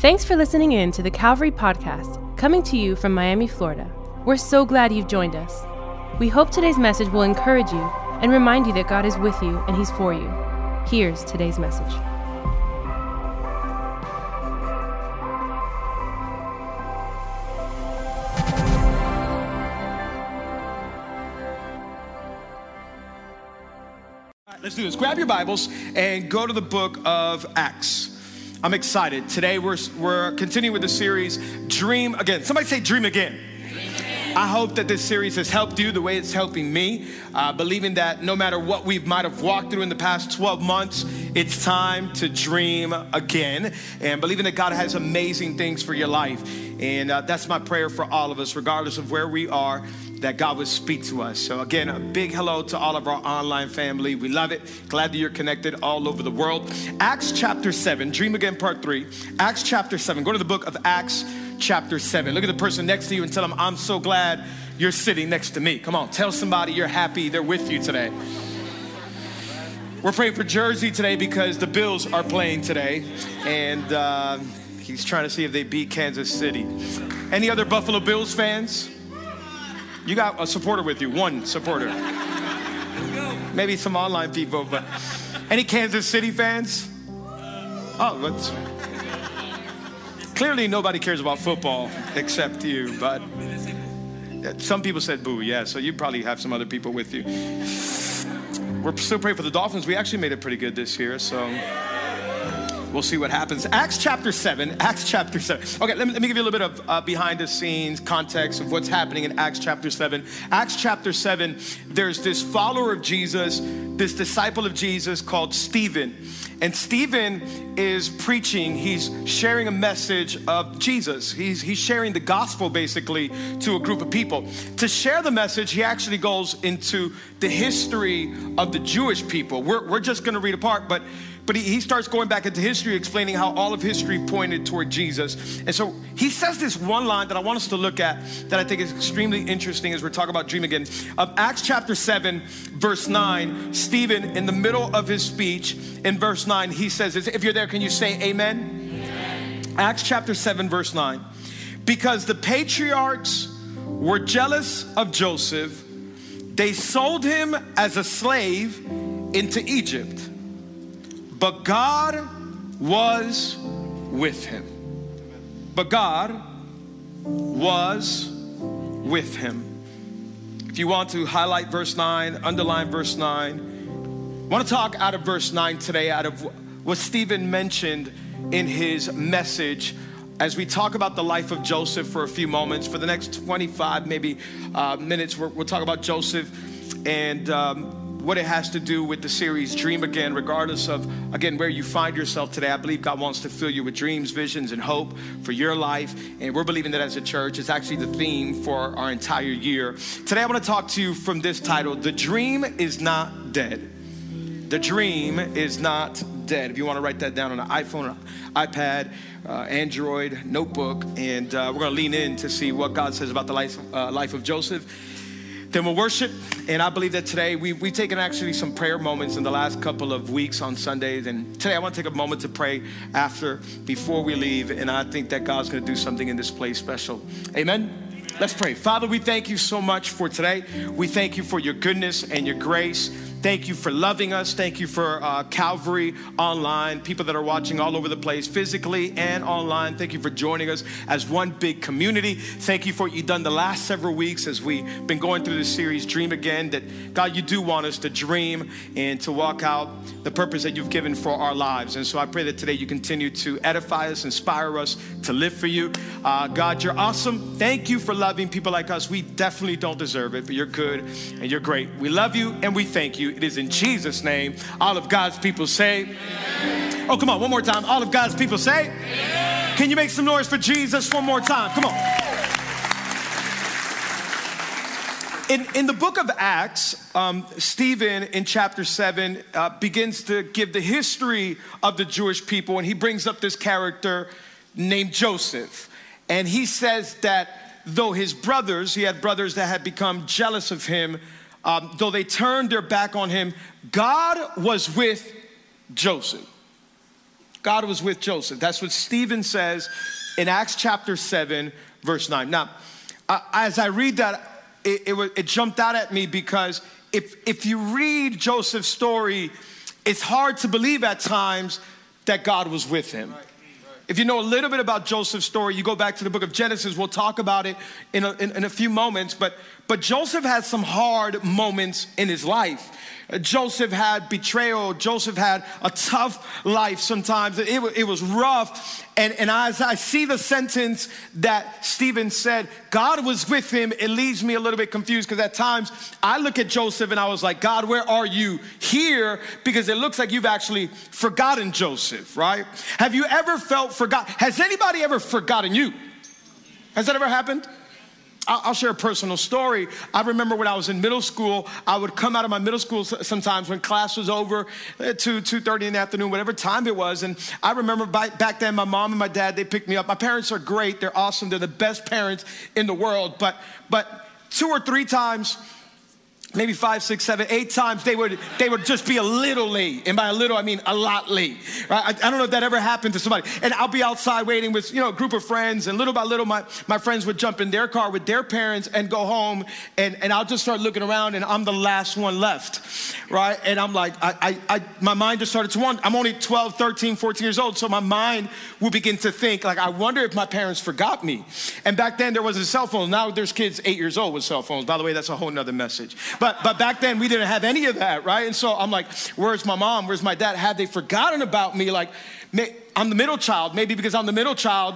Thanks for listening in to the Calvary Podcast, coming to you from Miami, Florida. We're so glad you've joined us. We hope today's message will encourage you and remind you that God is with you and He's for you. Here's today's message. Let's do this. Grab your Bibles and go to the book of Acts. I'm excited. Today we're, we're continuing with the series Dream Again. Somebody say Dream Again. I hope that this series has helped you the way it's helping me, uh, believing that no matter what we might have walked through in the past 12 months, it's time to dream again, and believing that God has amazing things for your life. And uh, that's my prayer for all of us, regardless of where we are, that God would speak to us. So, again, a big hello to all of our online family. We love it. Glad that you're connected all over the world. Acts chapter 7, Dream Again, part 3. Acts chapter 7. Go to the book of Acts chapter 7. Look at the person next to you and tell them, I'm so glad you're sitting next to me. Come on, tell somebody you're happy they're with you today. We're praying for Jersey today because the Bills are playing today, and uh, he's trying to see if they beat Kansas City. Any other Buffalo Bills fans? You got a supporter with you, one supporter. Maybe some online people, but any Kansas City fans? Oh, that's clearly nobody cares about football except you, but some people said boo, yeah, so you probably have some other people with you. We're still praying for the Dolphins. We actually made it pretty good this year, so we'll see what happens. Acts chapter 7. Acts chapter 7. Okay, let me, let me give you a little bit of uh, behind the scenes context of what's happening in Acts chapter 7. Acts chapter 7, there's this follower of Jesus, this disciple of Jesus called Stephen. And Stephen is preaching, he's sharing a message of Jesus. He's, he's sharing the gospel basically to a group of people. To share the message, he actually goes into the history of the Jewish people. We're, we're just gonna read a part, but but he, he, starts going back into history, explaining how all of history pointed toward Jesus. And so he says this one line that I want us to look at that I think is extremely interesting as we're talking about dream again. Of Acts chapter 7, verse 9, Stephen, in the middle of his speech, in verse 9, he says this. If you're there, can you say amen? amen. Acts chapter 7, verse 9. Because the patriarchs were jealous of Joseph, they sold him as a slave into Egypt. But God was with him. But God was with him. If you want to highlight verse 9, underline verse 9, I want to talk out of verse 9 today, out of what Stephen mentioned in his message as we talk about the life of Joseph for a few moments. For the next 25, maybe uh, minutes, we will talk about Joseph and um, what it has to do with the series Dream Again, regardless of, again, where you find yourself today. I believe God wants to fill you with dreams, visions, and hope for your life. And we're believing that as a church. It's actually the theme for our entire year. Today, I want to talk to you from this title The Dream is Not Dead. The Dream is Not Dead. If you want to write that down on an iPhone, iPad, uh, Android, notebook, and uh, we're going to lean in to see what God says about the life, uh, life of Joseph then we'll worship. And I believe that today we've, we've taken actually some prayer moments in the last couple of weeks on Sundays. And today I want to take a moment to pray after, before we leave. And I think that God's going to do something in this place special. Amen. Let's pray. Father, we thank you so much for today. We thank you for your goodness and your grace. Thank you for loving us. Thank you for uh, Calvary online, people that are watching all over the place, physically and online. Thank you for joining us as one big community. Thank you for what you've done the last several weeks as we've been going through this series, Dream Again, that God, you do want us to dream and to walk out the purpose that you've given for our lives. And so I pray that today you continue to edify us, inspire us to live for you. Uh, God, you're awesome. Thank you for loving people like us. We definitely don't deserve it, but you're good and you're great. We love you and we thank you. It is in Jesus' name. All of God's people say, Amen. Oh, come on, one more time. All of God's people say, Amen. Can you make some noise for Jesus one more time? Come on. In, in the book of Acts, um, Stephen in chapter 7 uh, begins to give the history of the Jewish people, and he brings up this character named Joseph. And he says that though his brothers, he had brothers that had become jealous of him, um, though they turned their back on him, God was with Joseph. God was with Joseph. That's what Stephen says in Acts chapter 7, verse 9. Now, uh, as I read that, it, it, it jumped out at me because if, if you read Joseph's story, it's hard to believe at times that God was with him. If you know a little bit about Joseph's story, you go back to the book of Genesis. We'll talk about it in a, in, in a few moments. But, but Joseph had some hard moments in his life. Joseph had betrayal. Joseph had a tough life sometimes. It, it was rough. And, and as I see the sentence that Stephen said, God was with him, it leaves me a little bit confused because at times I look at Joseph and I was like, God, where are you here? Because it looks like you've actually forgotten Joseph, right? Have you ever felt forgotten? Has anybody ever forgotten you? Has that ever happened? I'll share a personal story. I remember when I was in middle school, I would come out of my middle school sometimes when class was over, at 2, 2.30 in the afternoon, whatever time it was. And I remember back then, my mom and my dad, they picked me up. My parents are great. They're awesome. They're the best parents in the world. But, but two or three times, maybe five, six, seven, eight times they would they would just be a little late. And by a little, I mean a lot late. Right? I, I, don't know if that ever happened to somebody. And I'll be outside waiting with you know a group of friends, and little by little, my, my friends would jump in their car with their parents and go home, and, and I'll just start looking around, and I'm the last one left. Right? And I'm like, I, I, I my mind just started to wander. I'm only 12, 13, 14 years old, so my mind will begin to think, like, I wonder if my parents forgot me. And back then there was a cell phone. Now there's kids eight years old with cell phones. By the way, that's a whole nother message. But, but back then we didn't have any of that, right? And so I'm like, where's my mom? Where's my dad? Have they forgotten about me? Like, I'm the middle child. Maybe because I'm the middle child,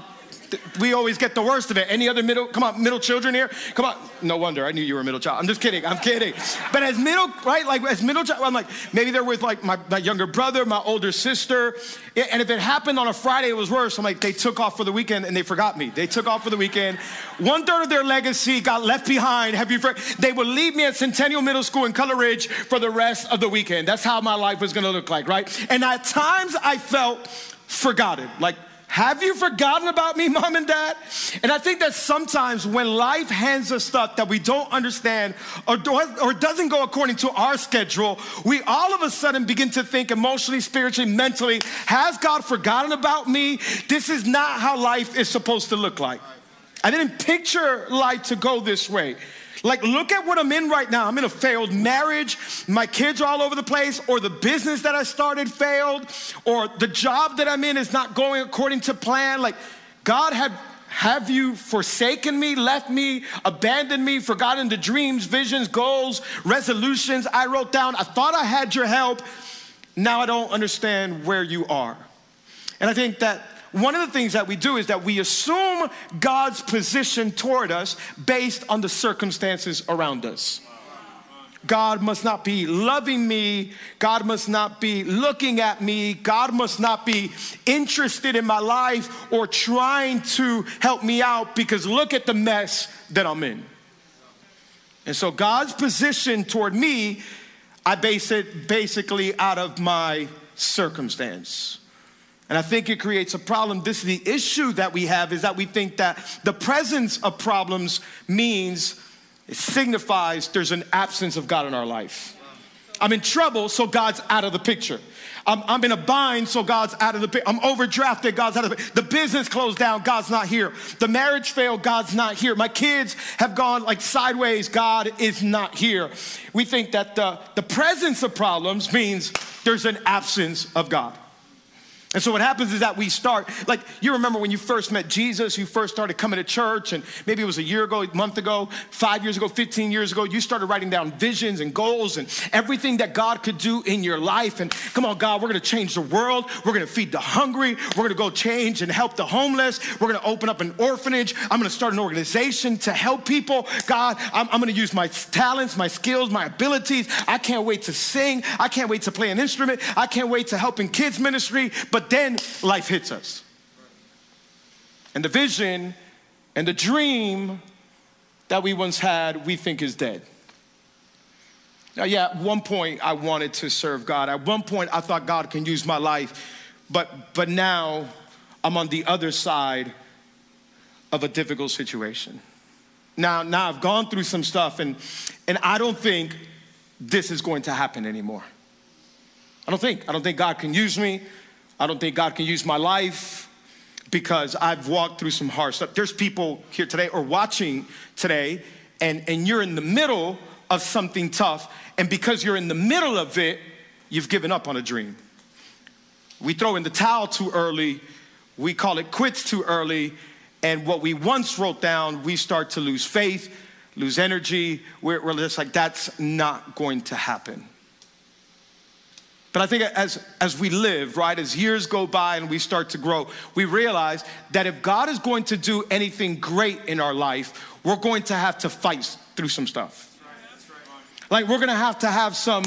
we always get the worst of it. Any other middle, come on, middle children here? Come on. No wonder, I knew you were a middle child. I'm just kidding, I'm kidding. But as middle, right, like as middle child, I'm like, maybe they're with like my, my younger brother, my older sister. And if it happened on a Friday, it was worse. I'm like, they took off for the weekend and they forgot me. They took off for the weekend. One third of their legacy got left behind. Have you, they would leave me at Centennial Middle School in Cutler Ridge for the rest of the weekend. That's how my life was gonna look like, right? And at times I felt forgotten. Like, have you forgotten about me, mom and dad? And I think that sometimes when life hands us stuff that we don't understand or, or doesn't go according to our schedule, we all of a sudden begin to think emotionally, spiritually, mentally, has God forgotten about me? This is not how life is supposed to look like. I didn't picture life to go this way. Like, look at what I'm in right now. I'm in a failed marriage. My kids are all over the place, or the business that I started failed, or the job that I'm in is not going according to plan. Like, God have have you forsaken me, left me, abandoned me, forgotten the dreams, visions, goals, resolutions I wrote down? I thought I had your help. Now I don't understand where you are. And I think that one of the things that we do is that we assume God's position toward us based on the circumstances around us. God must not be loving me. God must not be looking at me. God must not be interested in my life or trying to help me out because look at the mess that I'm in. And so God's position toward me, I base it basically out of my circumstance. And I think it creates a problem. This is the issue that we have is that we think that the presence of problems means it signifies there's an absence of God in our life. I'm in trouble, so God's out of the picture. I'm, I'm in a bind, so God's out of the picture. I'm overdrafted, God's out of the picture. The business closed down, God's not here. The marriage failed, God's not here. My kids have gone like sideways, God is not here. We think that the, the presence of problems means there's an absence of God. And so what happens is that we start, like you remember when you first met Jesus, you first started coming to church, and maybe it was a year ago, a month ago, five years ago, 15 years ago, you started writing down visions and goals and everything that God could do in your life. And come on, God, we're gonna change the world. We're gonna feed the hungry. We're gonna go change and help the homeless. We're gonna open up an orphanage. I'm gonna start an organization to help people. God, I'm, I'm gonna use my talents, my skills, my abilities. I can't wait to sing. I can't wait to play an instrument. I can't wait to help in kids ministry. But but then life hits us. And the vision and the dream that we once had, we think is dead. Now, yeah, at one point I wanted to serve God. At one point I thought God can use my life. But, but now I'm on the other side of a difficult situation. Now, now I've gone through some stuff and, and I don't think this is going to happen anymore. I don't think. I don't think God can use me. I don't think God can use my life because I've walked through some hard stuff. There's people here today or watching today, and, and you're in the middle of something tough, and because you're in the middle of it, you've given up on a dream. We throw in the towel too early, we call it quits too early, and what we once wrote down, we start to lose faith, lose energy. We're, we're just like, that's not going to happen. But I think as, as we live, right, as years go by and we start to grow, we realize that if God is going to do anything great in our life, we're going to have to fight through some stuff. Like, we're gonna have to have some,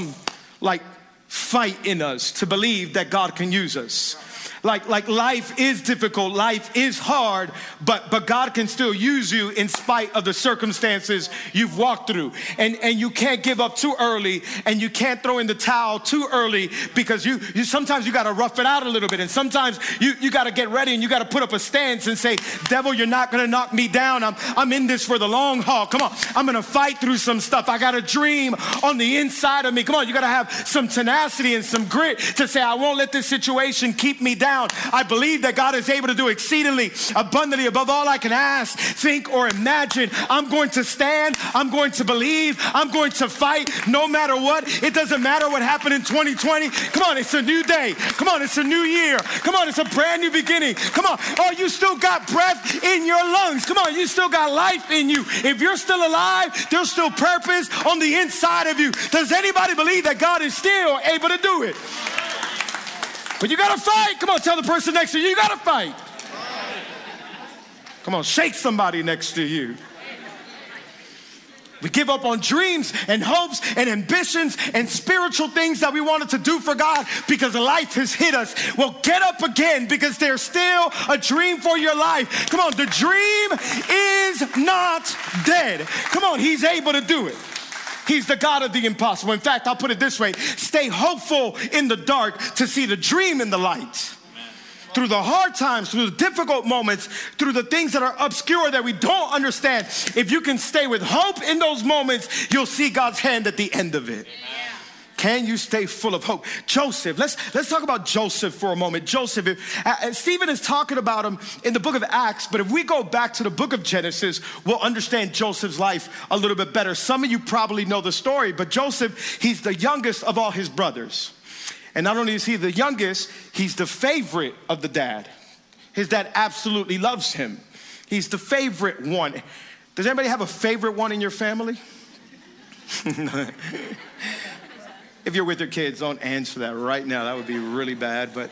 like, fight in us to believe that God can use us like like life is difficult life is hard but but god can still use you in spite of the circumstances you've walked through. And and you can't give up too early and you can't throw in the towel too early because you you sometimes you got to rough it out a little bit and sometimes you you got to get ready and you got to put up a stance and say devil you're not going to knock me down. I'm i'm in this for the long haul. Come on i'm going to fight through some stuff. I got a dream on the inside of me. Come on you got to have some tenacity and some grit to say i won't let this situation keep me down. I believe that God is able to do exceedingly abundantly above all I can ask, think, or imagine. I'm going to stand. I'm going to believe. I'm going to fight no matter what. It doesn't matter what happened in 2020. Come on, it's a new day. Come on, it's a new year. Come on, it's a brand new beginning. Come on. Oh, you still got breath in your lungs. Come on, you still got life in you. If you're still alive, there's still purpose on the inside of you. Does anybody believe that God is still able to do it? But you gotta fight. Come on, tell the person next to you, you gotta fight. Come on, shake somebody next to you. We give up on dreams and hopes and ambitions and spiritual things that we wanted to do for God because life has hit us. Well, get up again because there's still a dream for your life. Come on, the dream is not dead. Come on, He's able to do it. He's the God of the impossible. In fact, I'll put it this way stay hopeful in the dark to see the dream in the light. Through the hard times, through the difficult moments, through the things that are obscure that we don't understand, if you can stay with hope in those moments, you'll see God's hand at the end of it. Amen. Can you stay full of hope? Joseph, let's, let's talk about Joseph for a moment. Joseph, if, uh, Stephen is talking about him in the book of Acts, but if we go back to the book of Genesis, we'll understand Joseph's life a little bit better. Some of you probably know the story, but Joseph, he's the youngest of all his brothers. And not only is he the youngest, he's the favorite of the dad. His dad absolutely loves him. He's the favorite one. Does anybody have a favorite one in your family? If you're with your kids, don't answer that right now. That would be really bad, but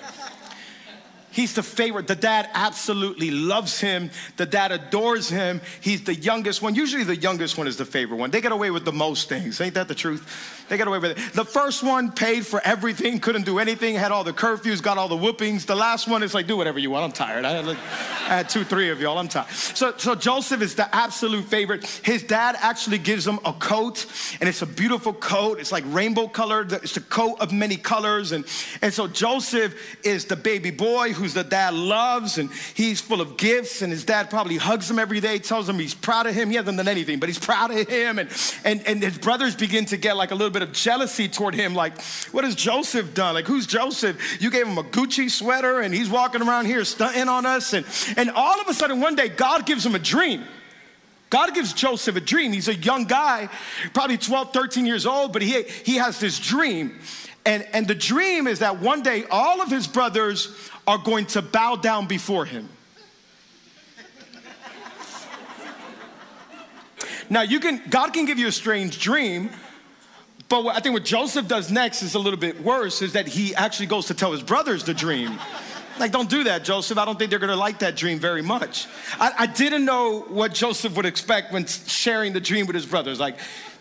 He's the favorite. The dad absolutely loves him. The dad adores him. He's the youngest one. Usually, the youngest one is the favorite one. They get away with the most things. Ain't that the truth? They got away with it. The first one paid for everything, couldn't do anything, had all the curfews, got all the whoopings. The last one is like, do whatever you want. I'm tired. I had, two, three of y'all. I'm tired. So, so Joseph is the absolute favorite. His dad actually gives him a coat, and it's a beautiful coat. It's like rainbow colored. It's a coat of many colors. And, and so Joseph is the baby boy who's the dad loves, and he's full of gifts, and his dad probably hugs him every day, tells him he's proud of him. He hasn't done anything, but he's proud of him. And, and, and his brothers begin to get like a little bit of jealousy toward him. Like, what has Joseph done? Like, who's Joseph? You gave him a Gucci sweater, and he's walking around here stunting on us. And, and all of a sudden, one day, God gives him a dream. God gives Joseph a dream. He's a young guy, probably 12, 13 years old, but he, he has this dream. And, and the dream is that one day all of his brothers are going to bow down before him. now, you can, God can give you a strange dream, but what I think what Joseph does next is a little bit worse, is that he actually goes to tell his brothers the dream. Like, don't do that, Joseph. I don't think they're gonna like that dream very much. I, I, didn't know what Joseph would expect when sharing the dream with his brothers. Like,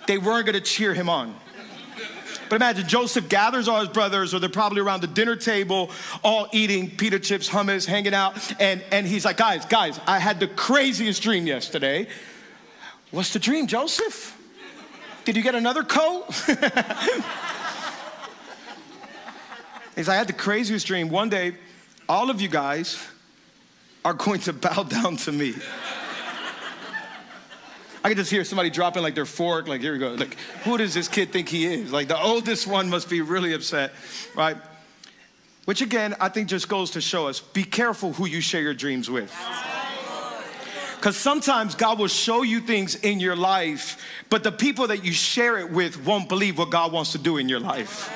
they weren't gonna cheer him on. But imagine Joseph gathers all his brothers, or they're probably around the dinner table, all eating pita chips, hummus, hanging out. And, and he's like, guys, guys, I had the craziest dream yesterday. What's the dream, Joseph? Did you get another coat? he's like, I had the craziest dream. One day, all of you guys are going to bow down to me. I can just hear somebody dropping like their fork, like, here we go. Like, who does this kid think he is? Like, the oldest one must be really upset, right? Which again, I think just goes to show us be careful who you share your dreams with. Because sometimes God will show you things in your life, but the people that you share it with won't believe what God wants to do in your life.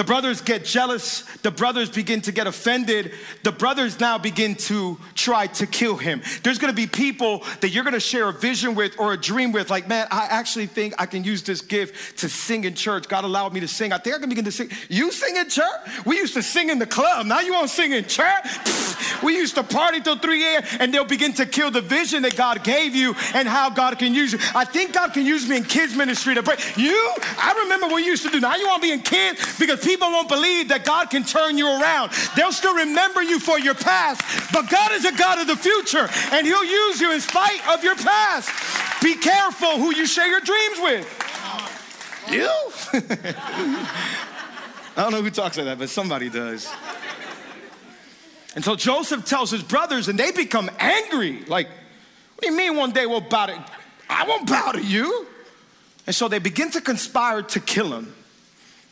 The brothers get jealous. The brothers begin to get offended. The brothers now begin to try to kill him. There's gonna be people that you're gonna share a vision with or a dream with, like, man, I actually think I can use this gift to sing in church. God allowed me to sing. I think I can begin to sing. You sing in church? We used to sing in the club. Now you wanna sing in church? We used to party till 3 a.m. and they'll begin to kill the vision that God gave you and how God can use you. I think God can use me in kids ministry to pray. You, I remember what you used to do. Now you wanna be in kids because people won't believe that God can turn you around. They'll still remember you for your past, but God is a God of the future and He'll use you in spite of your past. Be careful who you share your dreams with. You? I don't know who talks like that, but somebody does. And so Joseph tells his brothers, and they become angry. Like, what do you mean one day we'll bow to I won't bow to you. And so they begin to conspire to kill him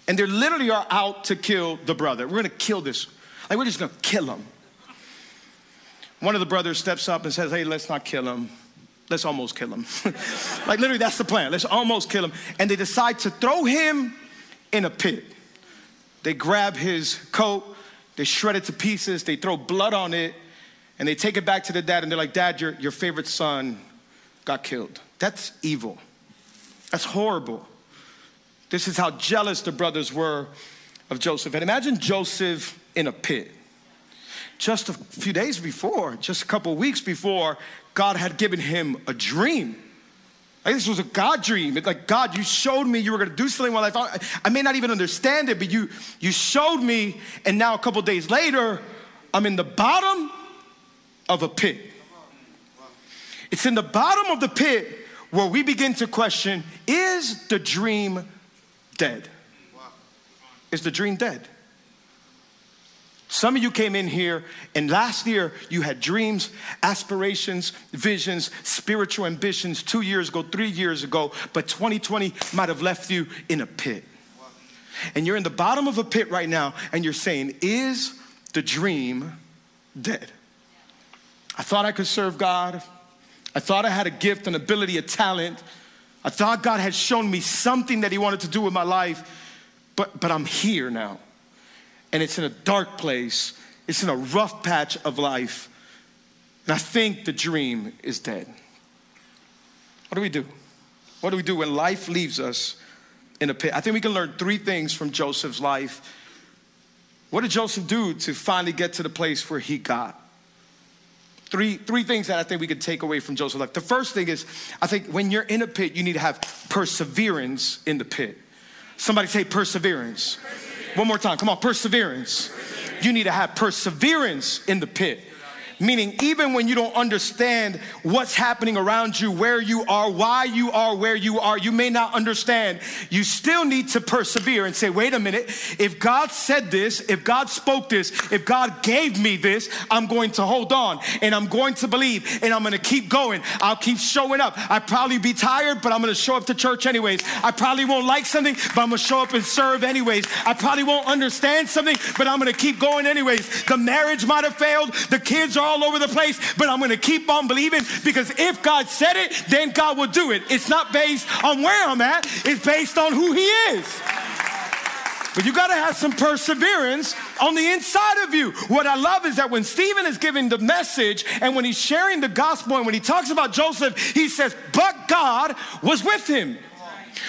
and they literally are out to kill the brother. We're gonna kill this. Like, we're just gonna kill him. One of the brothers steps up and says, Hey, let's not kill him. Let's almost kill him. like, literally, that's the plan. Let's almost kill him. And they decide to throw him in a pit. They grab his coat, they shred it to pieces, they throw blood on it, and they take it back to the dad, and they're like, Dad, your, your favorite son got killed. That's evil. That's horrible. This is how jealous the brothers were of Joseph. And imagine Joseph in a pit. Just a few days before, just a couple weeks before, God had given him a dream. Like this was a God dream. It's like, God, you showed me you were gonna do something in my life. I may not even understand it, but you, you showed me, and now a couple days later, I'm in the bottom of a pit. It's in the bottom of the pit where we begin to question is the dream dead. Is the dream dead? Some of you came in here, and last year you had dreams, aspirations, visions, spiritual ambitions two years ago, three years ago, but 2020 might have left you in a pit. And you're in the bottom of a pit right now, and you're saying, Is the dream dead? I thought I could serve God. I thought I had a gift, an ability, a talent. I thought God had shown me something that He wanted to do with my life, but, but I'm here now. And it's in a dark place, it's in a rough patch of life. And I think the dream is dead. What do we do? What do we do when life leaves us in a pit? I think we can learn three things from Joseph's life. What did Joseph do to finally get to the place where he got? Three, three things that I think we could take away from Joseph's life. The first thing is, I think when you're in a pit, you need to have perseverance in the pit. Somebody say perseverance. perseverance. One more time, come on, perseverance. perseverance. You need to have perseverance in the pit. Meaning, even when you don't understand what's happening around you, where you are, why you are where you are, you may not understand. You still need to persevere and say, wait a minute, if God said this, if God spoke this, if God gave me this, I'm going to hold on and I'm going to believe and I'm going to keep going. I'll keep showing up. I probably be tired, but I'm going to show up to church anyways. I probably won't like something, but I'm going to show up and serve anyways. I probably won't understand something, but I'm going to keep going anyways. The marriage might have failed. The kids are all over the place, but I'm going to keep on believing because if God said it, then God will do it. It's not based on where I'm at, it's based on who He is. But you got to have some perseverance on the inside of you. What I love is that when Stephen is giving the message and when he's sharing the gospel and when he talks about Joseph, he says, But God was with him.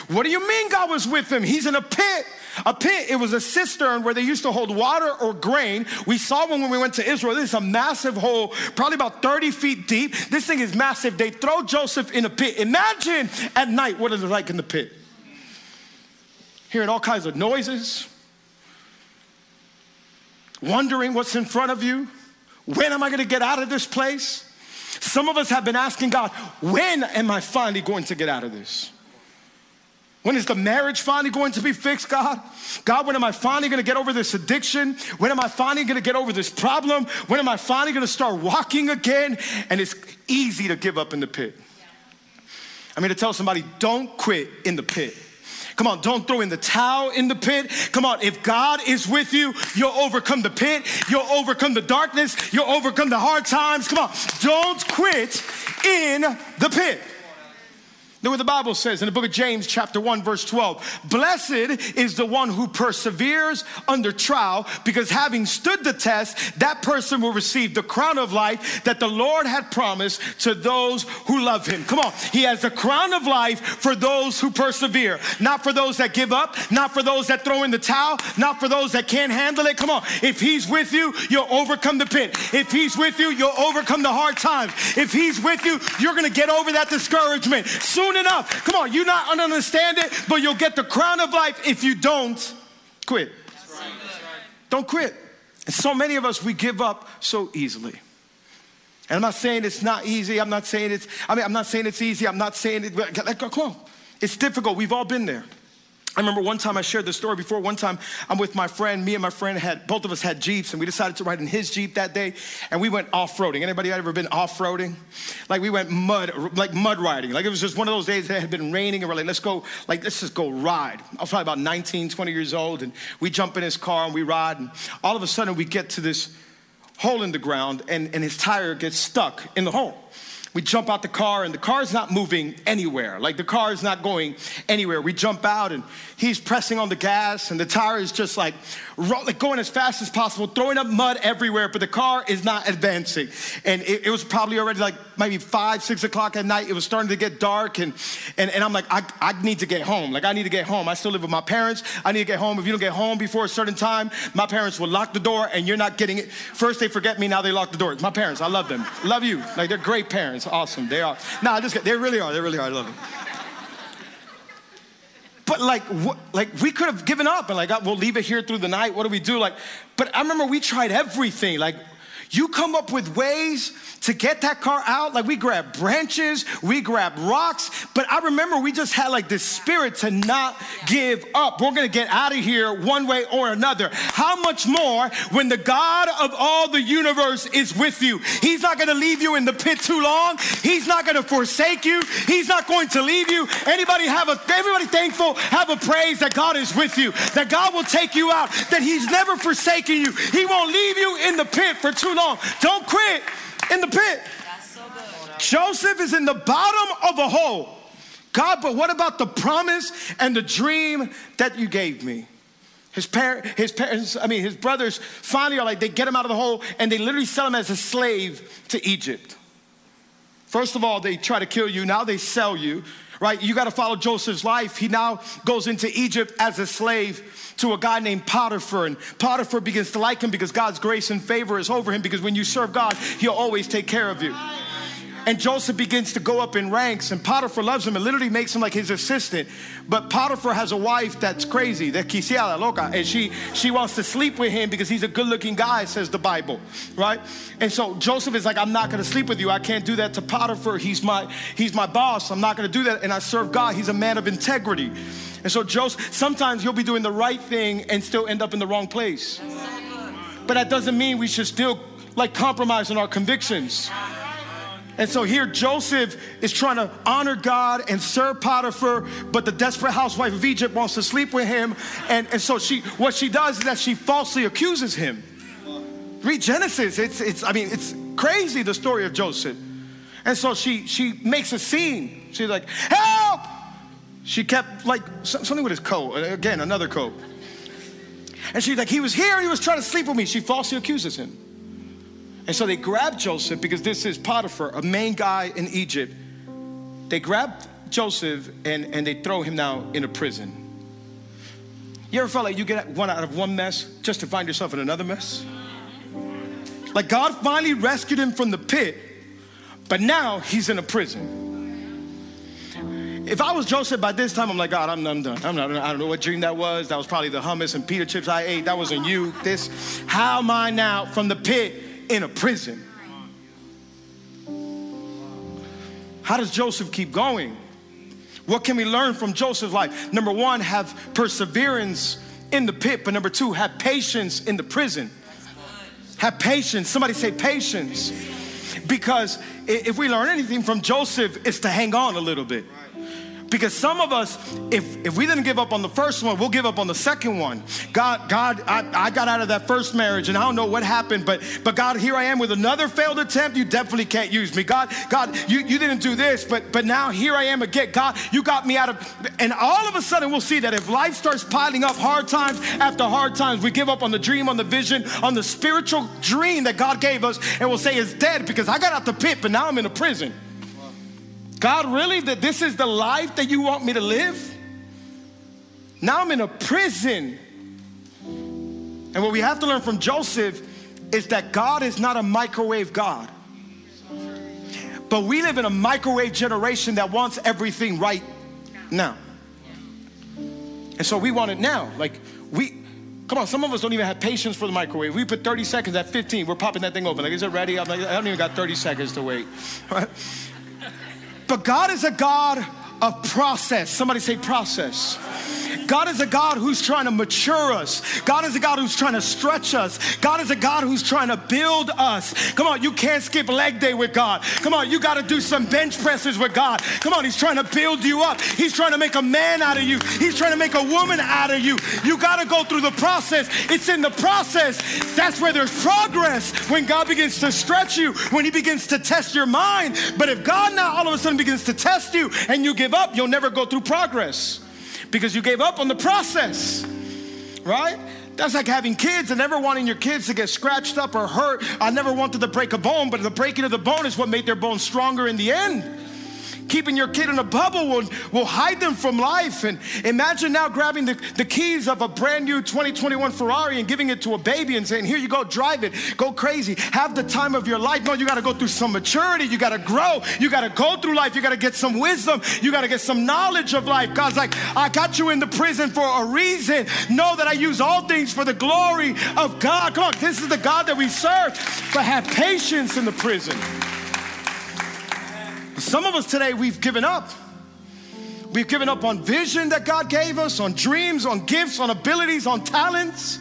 What do you mean God was with him? He's in a pit. A pit, it was a cistern where they used to hold water or grain. We saw one when we went to Israel. This is a massive hole, probably about 30 feet deep. This thing is massive. They throw Joseph in a pit. Imagine at night what it is like in the pit. Hearing all kinds of noises, wondering what's in front of you. When am I going to get out of this place? Some of us have been asking God, when am I finally going to get out of this? When is the marriage finally going to be fixed, God? God, when am I finally going to get over this addiction? When am I finally going to get over this problem? When am I finally going to start walking again? And it's easy to give up in the pit. I'm here to tell somebody don't quit in the pit. Come on, don't throw in the towel in the pit. Come on, if God is with you, you'll overcome the pit, you'll overcome the darkness, you'll overcome the hard times. Come on, don't quit in the pit. Look what the Bible says in the book of James, chapter 1, verse 12. Blessed is the one who perseveres under trial, because having stood the test, that person will receive the crown of life that the Lord had promised to those who love him. Come on. He has the crown of life for those who persevere, not for those that give up, not for those that throw in the towel, not for those that can't handle it. Come on. If he's with you, you'll overcome the pit. If he's with you, you'll overcome the hard times. If he's with you, you're going to get over that discouragement. Soon soon enough. Come on, you not understand it, but you'll get the crown of life if you don't quit. Don't quit. And so many of us, we give up so easily. And I'm not saying it's not easy. I'm not saying it's, I mean, I'm not saying it's easy. I'm not saying it, like, come on. It's difficult. We've all been there. I remember one time I shared this story before. One time I'm with my friend. Me and my friend had both of us had Jeeps, and we decided to ride in his Jeep that day, and we went off-roading. Anybody ever been off-roading? Like we went mud, like mud riding. Like it was just one of those days that had been raining, and we're like, let's go, like let's just go ride. I was probably about 19, 20 years old, and we jump in his car and we ride, and all of a sudden we get to this hole in the ground, and, and his tire gets stuck in the hole we jump out the car and the car's not moving anywhere. Like the car is not going anywhere. We jump out and he's pressing on the gas and the tire is just like, like going as fast as possible, throwing up mud everywhere, but the car is not advancing. And it, it was probably already like maybe five, six o'clock at night. It was starting to get dark and, and, and I'm like, I, I need to get home. Like I need to get home. I still live with my parents. I need to get home. If you don't get home before a certain time, my parents will lock the door and you're not getting it. First they forget me, now they lock the door. My parents, I love them. Love you. Like they're great parents. Awesome. They are. No, I just they really are. They really are. I love them. But like, like we could have given up and like, ah, we'll leave it here through the night. What do we do? Like, but I remember we tried everything. Like, you come up with ways to get that car out. Like we grab branches, we grab rocks. But I remember we just had like this spirit to not give up. We're gonna get out of here one way or another. How much more when the God of all the universe is with you? He's not gonna leave you in the pit too long. He's not gonna forsake you. He's not going to leave you. Anybody have a everybody thankful, have a praise that God is with you, that God will take you out, that He's never forsaken you. He won't leave you in the pit for too long. Don't quit in the pit. Joseph is in the bottom of a hole. God, but what about the promise and the dream that you gave me? His, parent, his parents, I mean, his brothers finally are like, they get him out of the hole and they literally sell him as a slave to Egypt. First of all, they try to kill you. Now they sell you, right? You got to follow Joseph's life. He now goes into Egypt as a slave to a guy named Potiphar. And Potiphar begins to like him because God's grace and favor is over him because when you serve God, he'll always take care of you. And Joseph begins to go up in ranks, and Potiphar loves him and literally makes him like his assistant. But Potiphar has a wife that's crazy, that quisiera loca, and she she wants to sleep with him because he's a good-looking guy, says the Bible, right? And so Joseph is like, I'm not gonna sleep with you. I can't do that to Potiphar. He's my he's my boss. I'm not gonna do that. And I serve God. He's a man of integrity. And so Joseph, sometimes you'll be doing the right thing and still end up in the wrong place. But that doesn't mean we should still like compromise on our convictions. And so here Joseph is trying to honor God and serve Potiphar, but the desperate housewife of Egypt wants to sleep with him. And, and so she what she does is that she falsely accuses him. Read Genesis. It's it's I mean it's crazy the story of Joseph. And so she she makes a scene. She's like, help! She kept like something with his coat. Again, another coat. And she's like, he was here, he was trying to sleep with me. She falsely accuses him. And so they grabbed Joseph because this is Potiphar, a main guy in Egypt. They grabbed Joseph and, and they throw him now in a prison. You ever felt like you get one out of one mess just to find yourself in another mess? Like God finally rescued him from the pit, but now he's in a prison. If I was Joseph by this time, I'm like, God, I'm, I'm done. I'm not, I don't know what dream that was. That was probably the hummus and pita chips I ate. That wasn't you. This, how am I now from the pit in a prison. How does Joseph keep going? What can we learn from Joseph's life? Number one, have perseverance in the pit, but number two, have patience in the prison. Have patience. Somebody say patience. Because if we learn anything from Joseph, it's to hang on a little bit. Because some of us, if, if we didn't give up on the first one, we'll give up on the second one. God, God, I, I got out of that first marriage and I don't know what happened, but but God, here I am with another failed attempt. You definitely can't use me. God, God, you, you didn't do this, but but now here I am again. God, you got me out of and all of a sudden we'll see that if life starts piling up hard times after hard times, we give up on the dream, on the vision, on the spiritual dream that God gave us, and we'll say it's dead because I got out the pit, but now I'm in a prison. God, really? That this is the life that you want me to live? Now I'm in a prison. And what we have to learn from Joseph is that God is not a microwave God. But we live in a microwave generation that wants everything right now. And so we want it now. Like, we, come on, some of us don't even have patience for the microwave. We put 30 seconds at 15, we're popping that thing open. Like, is it ready? I'm like, I don't even got 30 seconds to wait. But God is a God of process. Somebody say process. God is a God who's trying to mature us. God is a God who's trying to stretch us. God is a God who's trying to build us. Come on, you can't skip leg day with God. Come on, you got to do some bench presses with God. Come on, He's trying to build you up. He's trying to make a man out of you. He's trying to make a woman out of you. You got to go through the process. It's in the process. That's where there's progress. When God begins to stretch you, when He begins to test your mind. But if God now all of a sudden begins to test you and you give up, you'll never go through progress because you gave up on the process, right? That's like having kids and never wanting your kids to get scratched up or hurt. I never wanted to break a bone, but the breaking of the bone is what made their bone stronger in the end keeping your kid in a bubble will, will hide them from life. And imagine now grabbing the, the keys of a brand new 2021 Ferrari and giving it to a baby and saying, Here you go, drive it, go crazy, have the time of your life. No, you got to go through some maturity, you got to grow, you got to go through life, you got to get some wisdom, you got to get some knowledge of life. God's like, I got you in the prison for a reason. Know that I use all things for the glory of God. Come on, this is the God that we serve, but have patience in the prison. Some of us today, we've given up. We've given up on vision that God gave us, on dreams, on gifts, on abilities, on talents.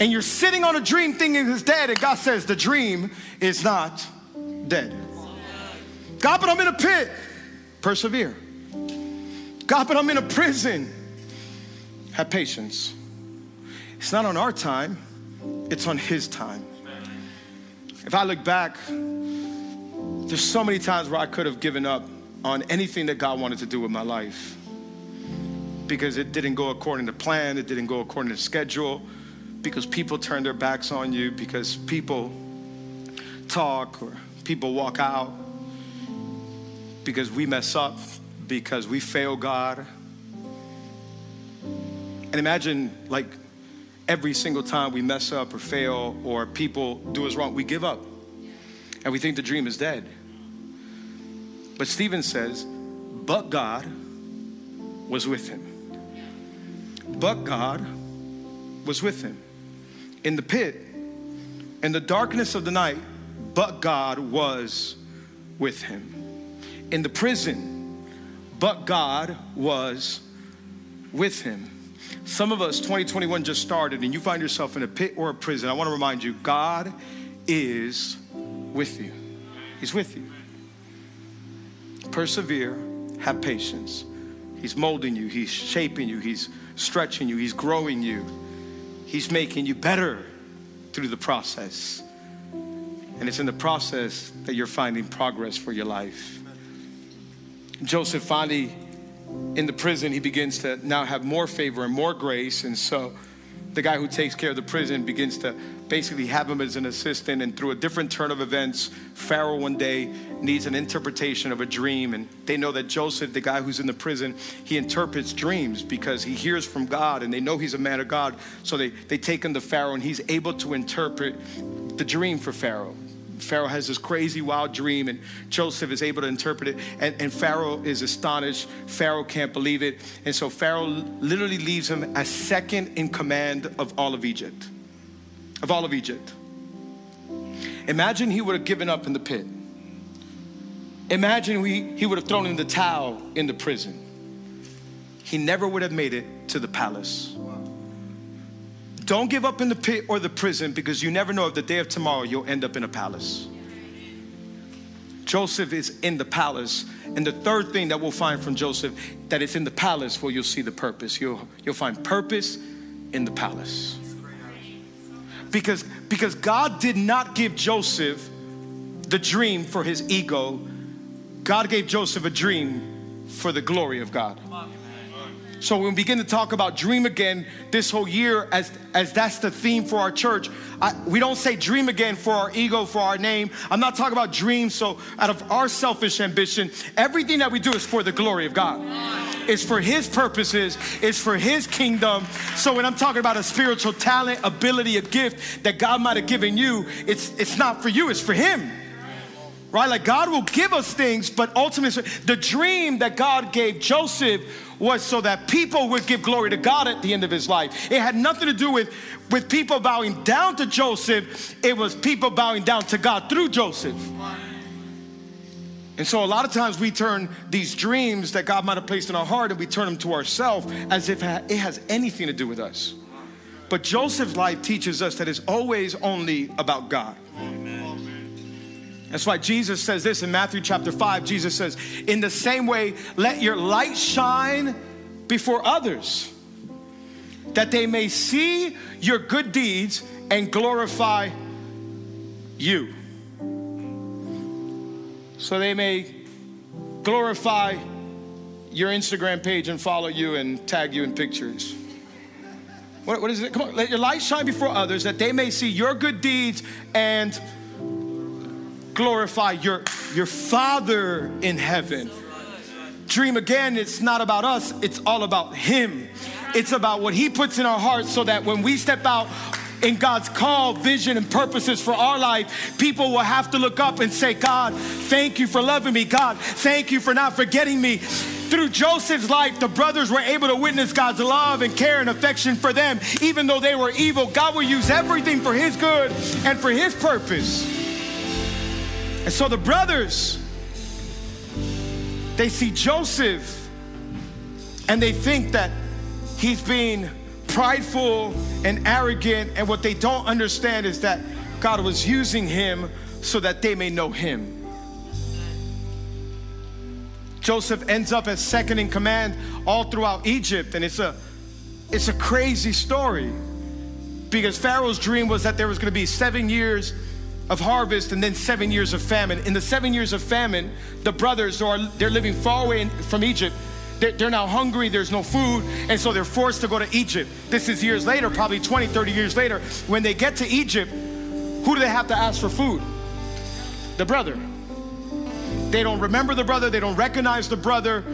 And you're sitting on a dream thinking it's dead, and God says the dream is not dead. God, but I'm in a pit. Persevere. God, but I'm in a prison. Have patience. It's not on our time, it's on His time. If I look back there's so many times where I could have given up on anything that God wanted to do with my life because it didn't go according to plan, it didn't go according to schedule, because people turn their backs on you, because people talk or people walk out, because we mess up, because we fail God. And imagine like every single time we mess up or fail or people do us wrong, we give up and we think the dream is dead. But Stephen says, but God was with him. But God was with him. In the pit, in the darkness of the night, but God was with him. In the prison, but God was with him. Some of us, 2021 just started, and you find yourself in a pit or a prison. I want to remind you God is with you. He's with you. Persevere, have patience. He's molding you, He's shaping you, He's stretching you, He's growing you, He's making you better through the process. And it's in the process that you're finding progress for your life. Joseph finally, in the prison, he begins to now have more favor and more grace. And so the guy who takes care of the prison begins to basically have him as an assistant. And through a different turn of events, Pharaoh one day needs an interpretation of a dream. And they know that Joseph, the guy who's in the prison, he interprets dreams because he hears from God and they know he's a man of God. So they, they take him to Pharaoh and he's able to interpret the dream for Pharaoh. Pharaoh has this crazy, wild dream, and Joseph is able to interpret it. And, and, Pharaoh is astonished. Pharaoh can't believe it. And so Pharaoh literally leaves him as second in command of all of Egypt of all of Egypt. Imagine he would have given up in the pit. Imagine we, he would have thrown in the towel in the prison. He never would have made it to the palace. Don't give up in the pit or the prison because you never know if the day of tomorrow you'll end up in a palace. Joseph is in the palace. And the third thing that we'll find from Joseph, that it's in the palace where you'll see the purpose. You'll, you'll find purpose in the palace. Because, because God did not give Joseph the dream for his ego. God gave Joseph a dream for the glory of God. So when we begin to talk about dream again this whole year, as as that's the theme for our church, I, we don't say dream again for our ego, for our name. I'm not talking about dreams. So out of our selfish ambition, everything that we do is for the glory of God. It's for His purposes. It's for His kingdom. So when I'm talking about a spiritual talent, ability, a gift that God might have given you, it's it's not for you. It's for Him right? Like God will give us things, but ultimately, the dream that God gave Joseph was so that people would give glory to God at the end of his life. It had nothing to do with, with people bowing down to Joseph, it was people bowing down to God through Joseph. And so, a lot of times, we turn these dreams that God might have placed in our heart and we turn them to ourselves as if it has anything to do with us. But Joseph's life teaches us that it's always only about God. That's why Jesus says this in Matthew chapter 5. Jesus says, In the same way, let your light shine before others, that they may see your good deeds and glorify you. So they may glorify your Instagram page and follow you and tag you in pictures. What, what is it? Come on, let your light shine before others that they may see your good deeds and glorify your, your Father in heaven. Dream again, it's not about us, it's all about Him. It's about what He puts in our hearts so that when we step out in God's call, vision, and purposes for our life, people will have to look up and say, God, thank you for loving me. God, thank you for not forgetting me. Through Joseph's life, the brothers were able to witness God's love and care and affection for them. Even though they were evil, God will use everything for His good and for His purpose. And so the brothers, they see Joseph and they think that he's being prideful and arrogant. And what they don't understand is that God was using him so that they may know him. Joseph ends up as second in command all throughout Egypt, and it's a it's a crazy story because Pharaoh's dream was that there was going to be seven years of harvest and then seven years of famine. In the seven years of famine, the brothers are they're living far away from Egypt. They're, they're now hungry, there's no food, and so they're forced to go to Egypt. This is years later, probably 20, 30 years later. When they get to Egypt, who do they have to ask for food? The brother. They don't remember the brother, they don't recognize the brother.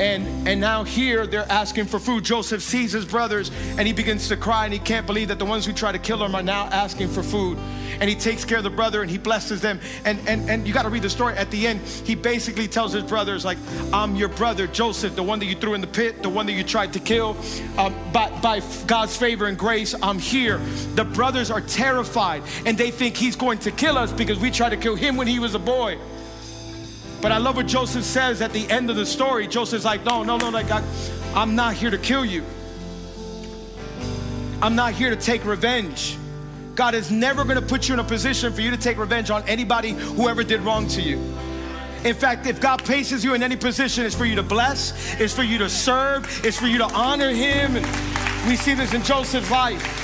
And, and now here they're asking for food. Joseph sees his brothers and he begins to cry and he can't believe that the ones who try to kill him are now asking for food and he takes care of the brother and he blesses them. And, and, and you got to read the story at the end. He basically tells his brothers, like, I'm your brother, Joseph, the one that you threw in the pit, the one that you tried to kill. Um, by, by God's favor and grace, I'm here. The brothers are terrified and they think he's going to kill us because we tried to kill him when he was a boy. But I love what Joseph says at the end of the story. Joseph's like, no, no, no, like I, I'm not here to kill you. I'm not here to take revenge. God is never going to put you in a position for you to take revenge on anybody who ever did wrong to you. In fact, if God places you in any position, it's for you to bless, it's for you to serve, it's for you to honor Him. And we see this in Joseph's life.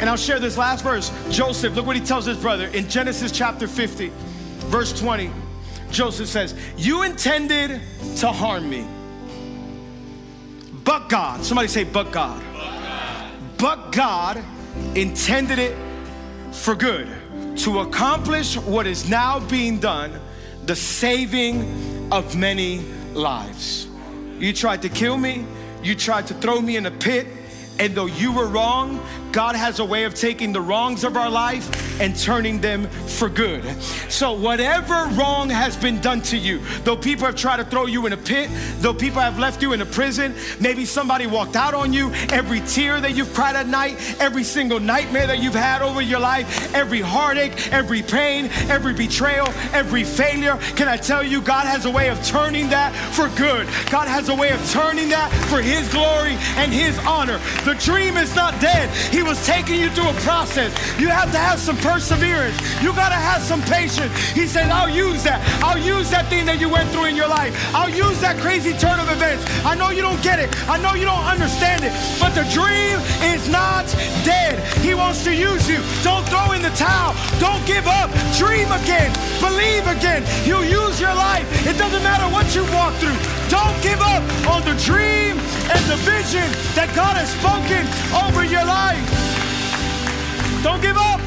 And I'll share this last verse. Joseph, look what he tells his brother in Genesis chapter 50, verse 20. Joseph says, You intended to harm me, but God, somebody say, but God but God intended it for good to accomplish what is now being done the saving of many lives. You tried to kill me, you tried to throw me in a pit, and though you were wrong, God has a way of taking the wrongs of our life and turning them for good. So, whatever wrong has been done to you, though people have tried to throw you in a pit, though people have left you in a prison, maybe somebody walked out on you, every tear that you've cried at night, every single nightmare that you've had over your life, every heartache, every pain, every betrayal, every failure, can I tell you, God has a way of turning that for good. God has a way of turning that for His glory and His honor. The dream is not dead. He He was taking you through a process. You have to have some perseverance. You got to have some patience. He said, I'll use that. I'll use that thing that you went through in your life. I'll use that crazy turn of events. I know you don't get it. I know you don't understand it. But the dream is not dead. He wants to use you. Don't throw in the towel. Don't give up. Dream again. Believe again. He'll use your life. It doesn't matter what you walk through. Don't give up on the dream and the vision that God has spoken over your life. Don't give up.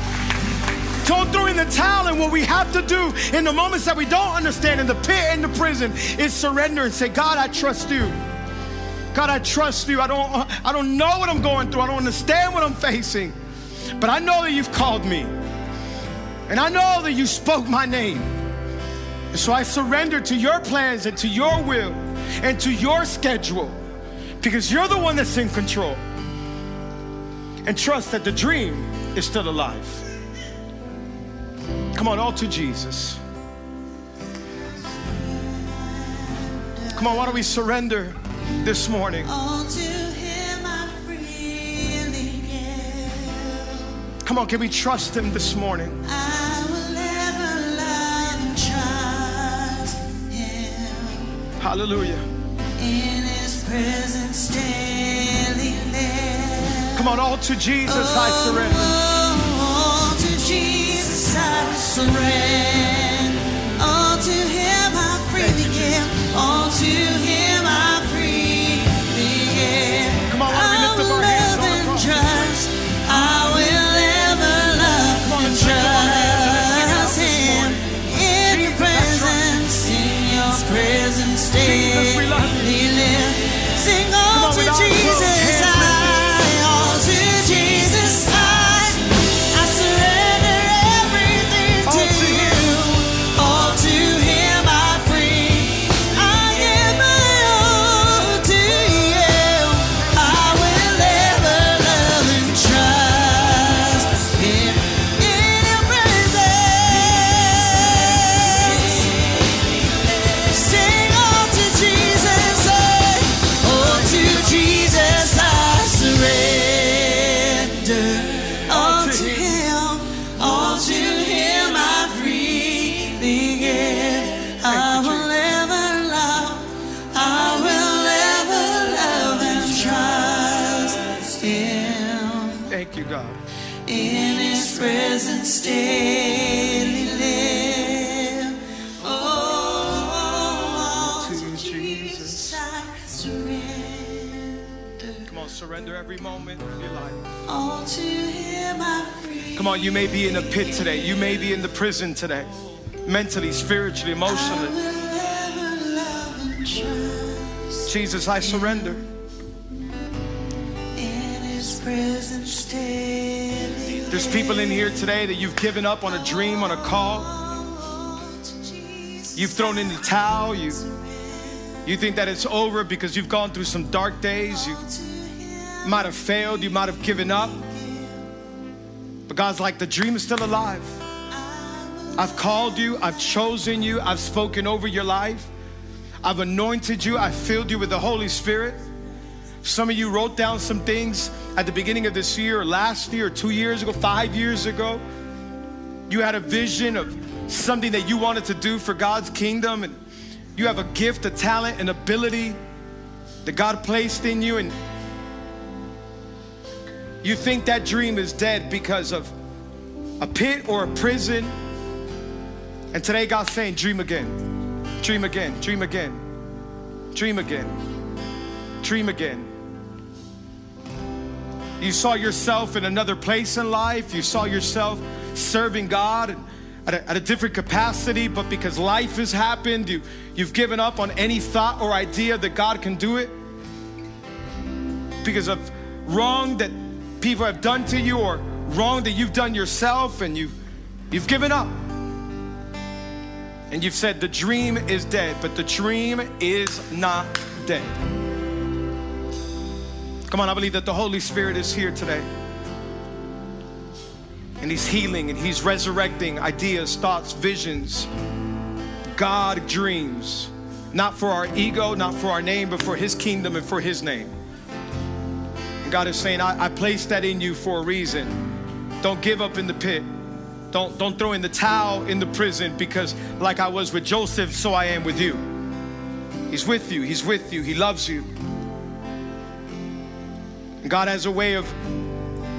Don't throw in the towel. And what we have to do in the moments that we don't understand in the pit and the prison is surrender and say, God, I trust you. God, I trust you. I don't, I don't know what I'm going through. I don't understand what I'm facing. But I know that you've called me. And I know that you spoke my name. And so I surrender to your plans and to your will and to your schedule because you're the one that's in control. And trust that the dream is still alive. Come on, all to Jesus. Come on, why don't we surrender this morning? All to him I freely give. Come on, can we trust him this morning? Hallelujah. In his presence daily live. Come on, all to Jesus I oh, surrender. All to Jesus I surrender. All to him I freely give. All to him may be in a pit today. You may be in the prison today. Mentally, spiritually, emotionally. Jesus, I surrender. There's people in here today that you've given up on a dream, on a call. You've thrown in the towel. You, you think that it's over because you've gone through some dark days. You might have failed. You might have given up. But God's like, the dream is still alive. I've called you. I've chosen you. I've spoken over your life. I've anointed you. I've filled you with the Holy Spirit. Some of you wrote down some things at the beginning of this year, or last year, or two years ago, five years ago. You had a vision of something that you wanted to do for God's kingdom, and you have a gift, a talent, an ability that God placed in you, and you think that dream is dead because of a pit or a prison. And today, God's saying, Dream again, dream again, dream again, dream again, dream again. You saw yourself in another place in life. You saw yourself serving God at a, at a different capacity, but because life has happened, you, you've given up on any thought or idea that God can do it. Because of wrong that people have done to you or wrong that you've done yourself, and you've, you've given up. And you've said, The dream is dead, but the dream is not dead. Come on, I believe that the Holy Spirit is here today. And He's healing and He's resurrecting ideas, thoughts, visions, God dreams, not for our ego, not for our name, but for His kingdom and for His name. God is saying, I, I placed that in you for a reason. Don't give up in the pit. Don't, don't throw in the towel in the prison because, like I was with Joseph, so I am with you. He's with you. He's with you. He loves you. And God has a way of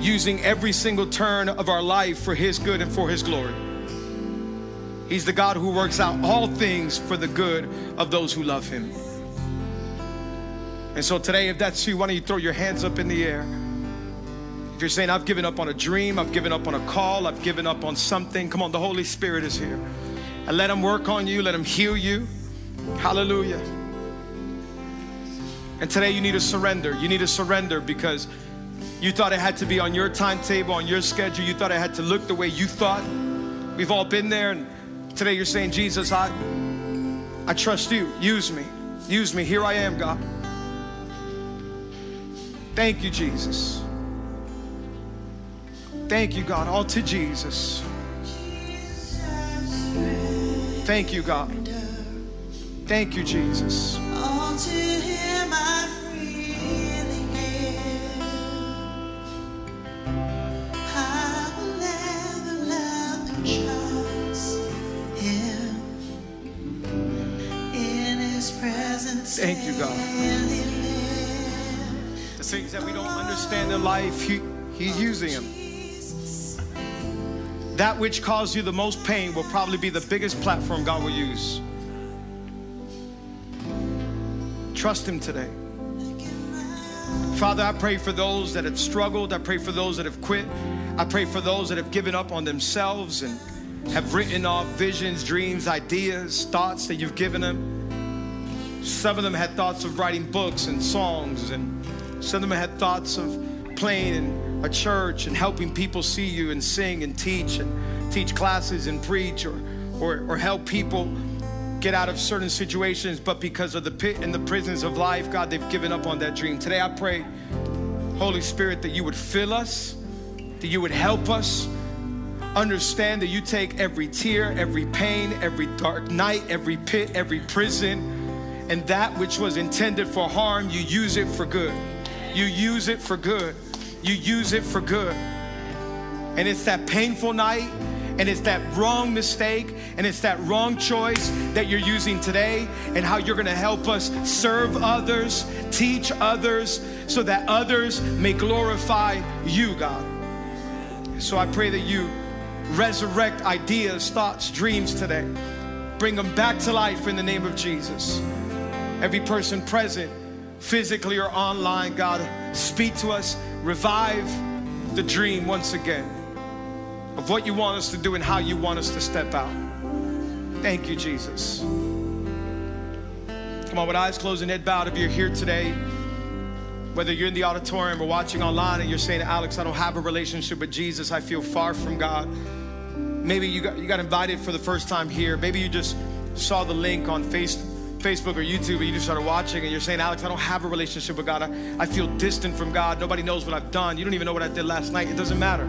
using every single turn of our life for His good and for His glory. He's the God who works out all things for the good of those who love Him. And so today, if that's you, why don't you throw your hands up in the air? If you're saying, I've given up on a dream, I've given up on a call, I've given up on something, come on, the Holy Spirit is here. And let Him work on you, let Him heal you. Hallelujah. And today you need to surrender. You need to surrender because you thought it had to be on your timetable, on your schedule. You thought it had to look the way you thought. We've all been there. And today you're saying, Jesus, I, I trust you. Use me. Use me. Here I am, God. Thank you, Jesus. Thank you, God. All to Jesus. Thank you, God. Thank you, Jesus. All to him I freely give. I will ever love and trust him. In his presence. Thank you, God. The things that we don't understand in life, he, He's using them. That which caused you the most pain will probably be the biggest platform God will use. Trust Him today. Father, I pray for those that have struggled. I pray for those that have quit. I pray for those that have given up on themselves and have written off visions, dreams, ideas, thoughts that you've given them. Some of them had thoughts of writing books and songs, and some of them had thoughts of playing in a church and helping people see you and sing and teach and teach classes and preach or, or, or help people get out of certain situations, but because of the pit and the prisons of life, God, they've given up on that dream. Today I pray, Holy Spirit, that you would fill us, that you would help us understand that you take every tear, every pain, every dark night, every pit, every prison, and that which was intended for harm, you use it for good. You use it for good. You use it for good. And it's that painful night, and it's that wrong mistake, and it's that wrong choice that you're using today, and how you're gonna help us serve others, teach others, so that others may glorify you, God. So I pray that you resurrect ideas, thoughts, dreams today. Bring them back to life in the name of Jesus. Every person present, physically or online, God, speak to us, revive the dream once again of what you want us to do and how you want us to step out. Thank you, Jesus. Come on, with eyes closed and head bowed, if you're here today, whether you're in the auditorium or watching online and you're saying, Alex, I don't have a relationship with Jesus, I feel far from God. Maybe you got, you got invited for the first time here. Maybe you just saw the link on face, Facebook or YouTube and you just started watching and you're saying, Alex, I don't have a relationship with God. I, I feel distant from God. Nobody knows what I've done. You don't even know what I did last night. It doesn't matter.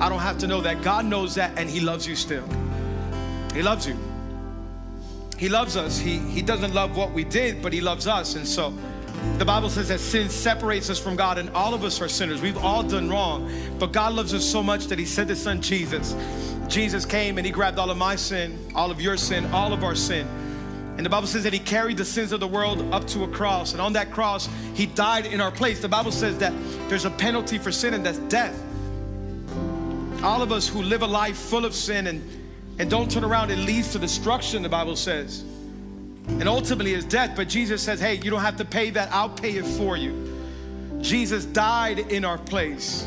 I don't have to know that. God knows that and He loves you still. He loves you. He loves us. He, he doesn't love what we did, but He loves us. And so the Bible says that sin separates us from God, and all of us are sinners. We've all done wrong. But God loves us so much that He sent His Son Jesus. Jesus came and He grabbed all of my sin, all of your sin, all of our sin. And the Bible says that He carried the sins of the world up to a cross. And on that cross, He died in our place. The Bible says that there's a penalty for sin, and that's death. All of us who live a life full of sin and, and don't turn around, it leads to destruction, the Bible says. And ultimately is death. But Jesus says, hey, you don't have to pay that, I'll pay it for you. Jesus died in our place.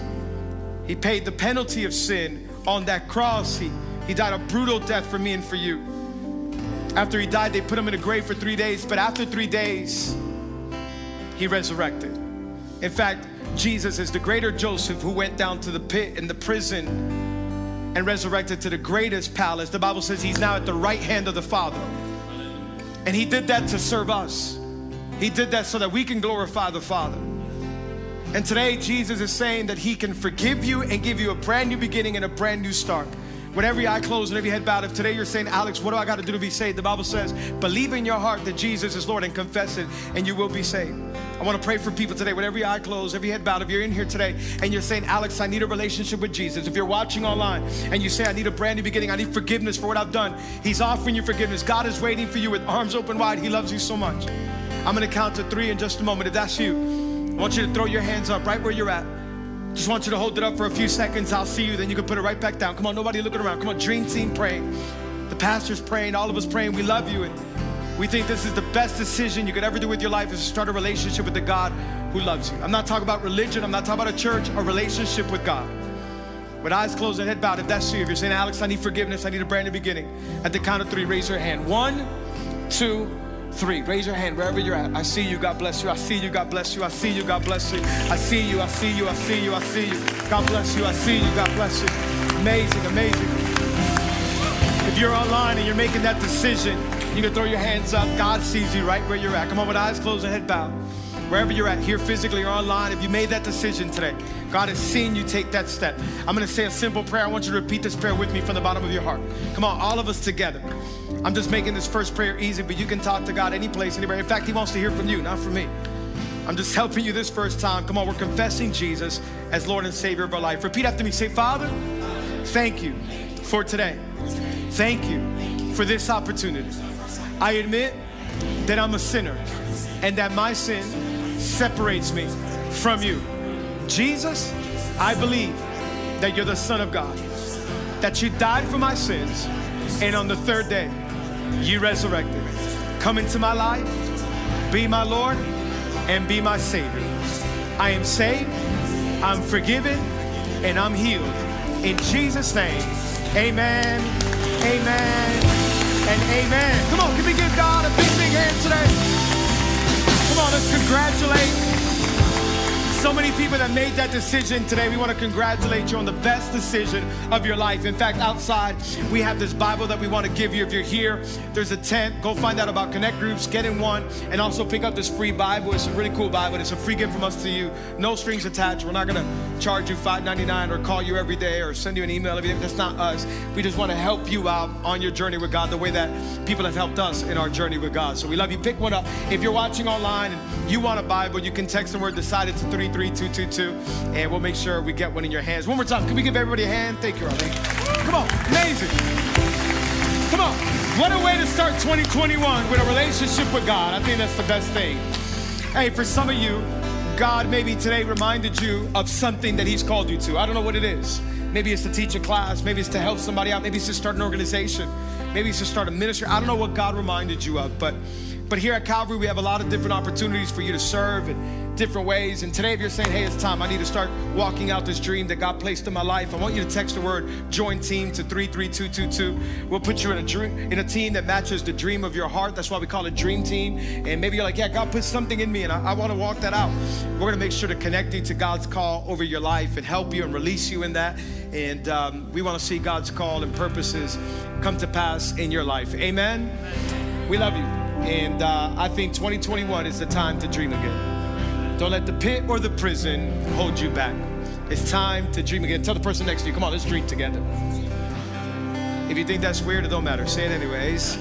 He paid the penalty of sin on that cross. He, he died a brutal death for me and for you. After he died, they put him in a grave for three days, but after three days, he resurrected. In fact, Jesus is the greater Joseph who went down to the pit and the prison and resurrected to the greatest palace. The Bible says he's now at the right hand of the Father. And he did that to serve us. He did that so that we can glorify the Father. And today, Jesus is saying that he can forgive you and give you a brand new beginning and a brand new start. With every eye closed and every head bowed, if today you're saying, Alex, what do I got to do to be saved? The Bible says, believe in your heart that Jesus is Lord and confess it, and you will be saved. I want to pray for people today with every eye closed, every head bowed. If you're in here today and you're saying, Alex, I need a relationship with Jesus. If you're watching online and you say, I need a brand new beginning, I need forgiveness for what I've done, He's offering you forgiveness. God is waiting for you with arms open wide. He loves you so much. I'm going to count to three in just a moment. If that's you, I want you to throw your hands up right where you're at. Just want you to hold it up for a few seconds. I'll see you. Then you can put it right back down. Come on, nobody looking around. Come on, dream team praying. The pastor's praying. All of us praying. We love you. And we think this is the best decision you could ever do with your life is to start a relationship with the God who loves you. I'm not talking about religion. I'm not talking about a church. A relationship with God. With eyes closed and head bowed, if that's you, if you're saying, Alex, I need forgiveness, I need a brand new beginning. At the count of three, raise your hand. One, two, three. Raise your hand wherever you're at. I see you. God bless you. I see you. God bless you. I see you. God bless you. I see you. I see you. I see you. I see you. God bless you. I see you. God bless you. Amazing. Amazing. If you're online and you're making that decision, you can throw your hands up. God sees you right where you're at. Come on, with eyes closed and head bowed. Wherever you're at, here physically or online, if you made that decision today, God has seen you take that step. I'm gonna say a simple prayer. I want you to repeat this prayer with me from the bottom of your heart. Come on, all of us together. I'm just making this first prayer easy, but you can talk to God any place, anywhere. In fact, He wants to hear from you, not from me. I'm just helping you this first time. Come on, we're confessing Jesus as Lord and Savior of our life. Repeat after me. Say, Father, thank you for today. Thank you for this opportunity. I admit that I'm a sinner and that my sin separates me from you. Jesus, I believe that you're the Son of God, that you died for my sins, and on the third day, you resurrected. Come into my life, be my Lord, and be my Savior. I am saved, I'm forgiven, and I'm healed. In Jesus' name, amen, amen, and amen. Come on, can we give God a big, big hand today? Come on, let's congratulate so many people that made that decision today. We want to congratulate you on the best decision of your life. In fact, outside, we have this Bible that we want to give you. If you're here, there's a tent. Go find out about Connect Groups, get in one, and also pick up this free Bible. It's a really cool Bible. It's a free gift from us to you. No strings attached. We're not going to charge you $5.99 or call you every day or send you an email every day. That's not us. We just want to help you out on your journey with God the way that people have helped us in our journey with God. So we love you. Pick one up. If you're watching online and you want a Bible, you can text the word decided to 33222 and we'll make sure we get one in your hands. One more time. Can we give everybody a hand? Thank you, Arlene. Come on. Amazing. Come on. What a way to start 2021 with a relationship with God. I think that's the best thing. Hey, for some of you, God maybe today reminded you of something that He's called you to. I don't know what it is. Maybe it's to teach a class. Maybe it's to help somebody out. Maybe it's to start an organization. Maybe it's to start a ministry. I don't know what God reminded you of, but but here at Calvary, we have a lot of different opportunities for you to serve in different ways. And today, if you're saying, hey, it's time, I need to start walking out this dream that God placed in my life, I want you to text the word join team to 33222. We'll put you in a dream in a team that matches the dream of your heart. That's why we call it Dream Team. And maybe you're like, yeah, God put something in me and I, I want to walk that out. We're gonna make sure to connect you to God's call over your life and help you and release you in that. And um, we want to see God's call and purposes come to pass in your life. Amen. We love you. And uh, I think 2021 is the time to dream again. Don't let the pit or the prison hold you back. It's time to dream again. Tell the person next to you, come on, let's dream together. If you think that's weird, it don't matter. Say it anyways.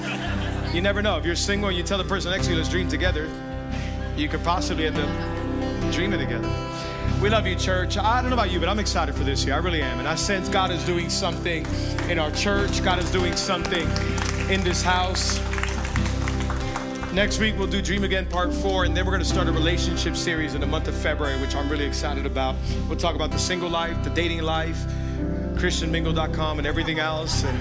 You never know. If you're single and you tell the person next to you, let's dream together, you could possibly end up dreaming together. We love you, church. I don't know about you, but I'm excited for this year. I really am. And I sense God is doing something in our church, God is doing something in this house. Next week, we'll do Dream Again Part 4, and then we're going to start a relationship series in the month of February, which I'm really excited about. We'll talk about the single life, the dating life, ChristianMingle.com, and everything else. And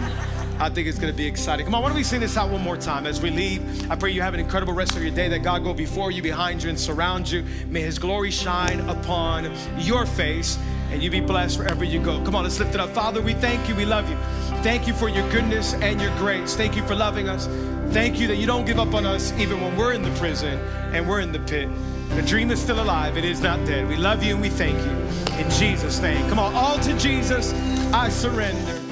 I think it's going to be exciting. Come on, why don't we sing this out one more time as we leave? I pray you have an incredible rest of your day, that God go before you, behind you, and surround you. May His glory shine upon your face, and you be blessed wherever you go. Come on, let's lift it up. Father, we thank you. We love you. Thank you for your goodness and your grace. Thank you for loving us. Thank you that you don't give up on us even when we're in the prison and we're in the pit. The dream is still alive, it is not dead. We love you and we thank you. In Jesus' name. Come on, all to Jesus, I surrender.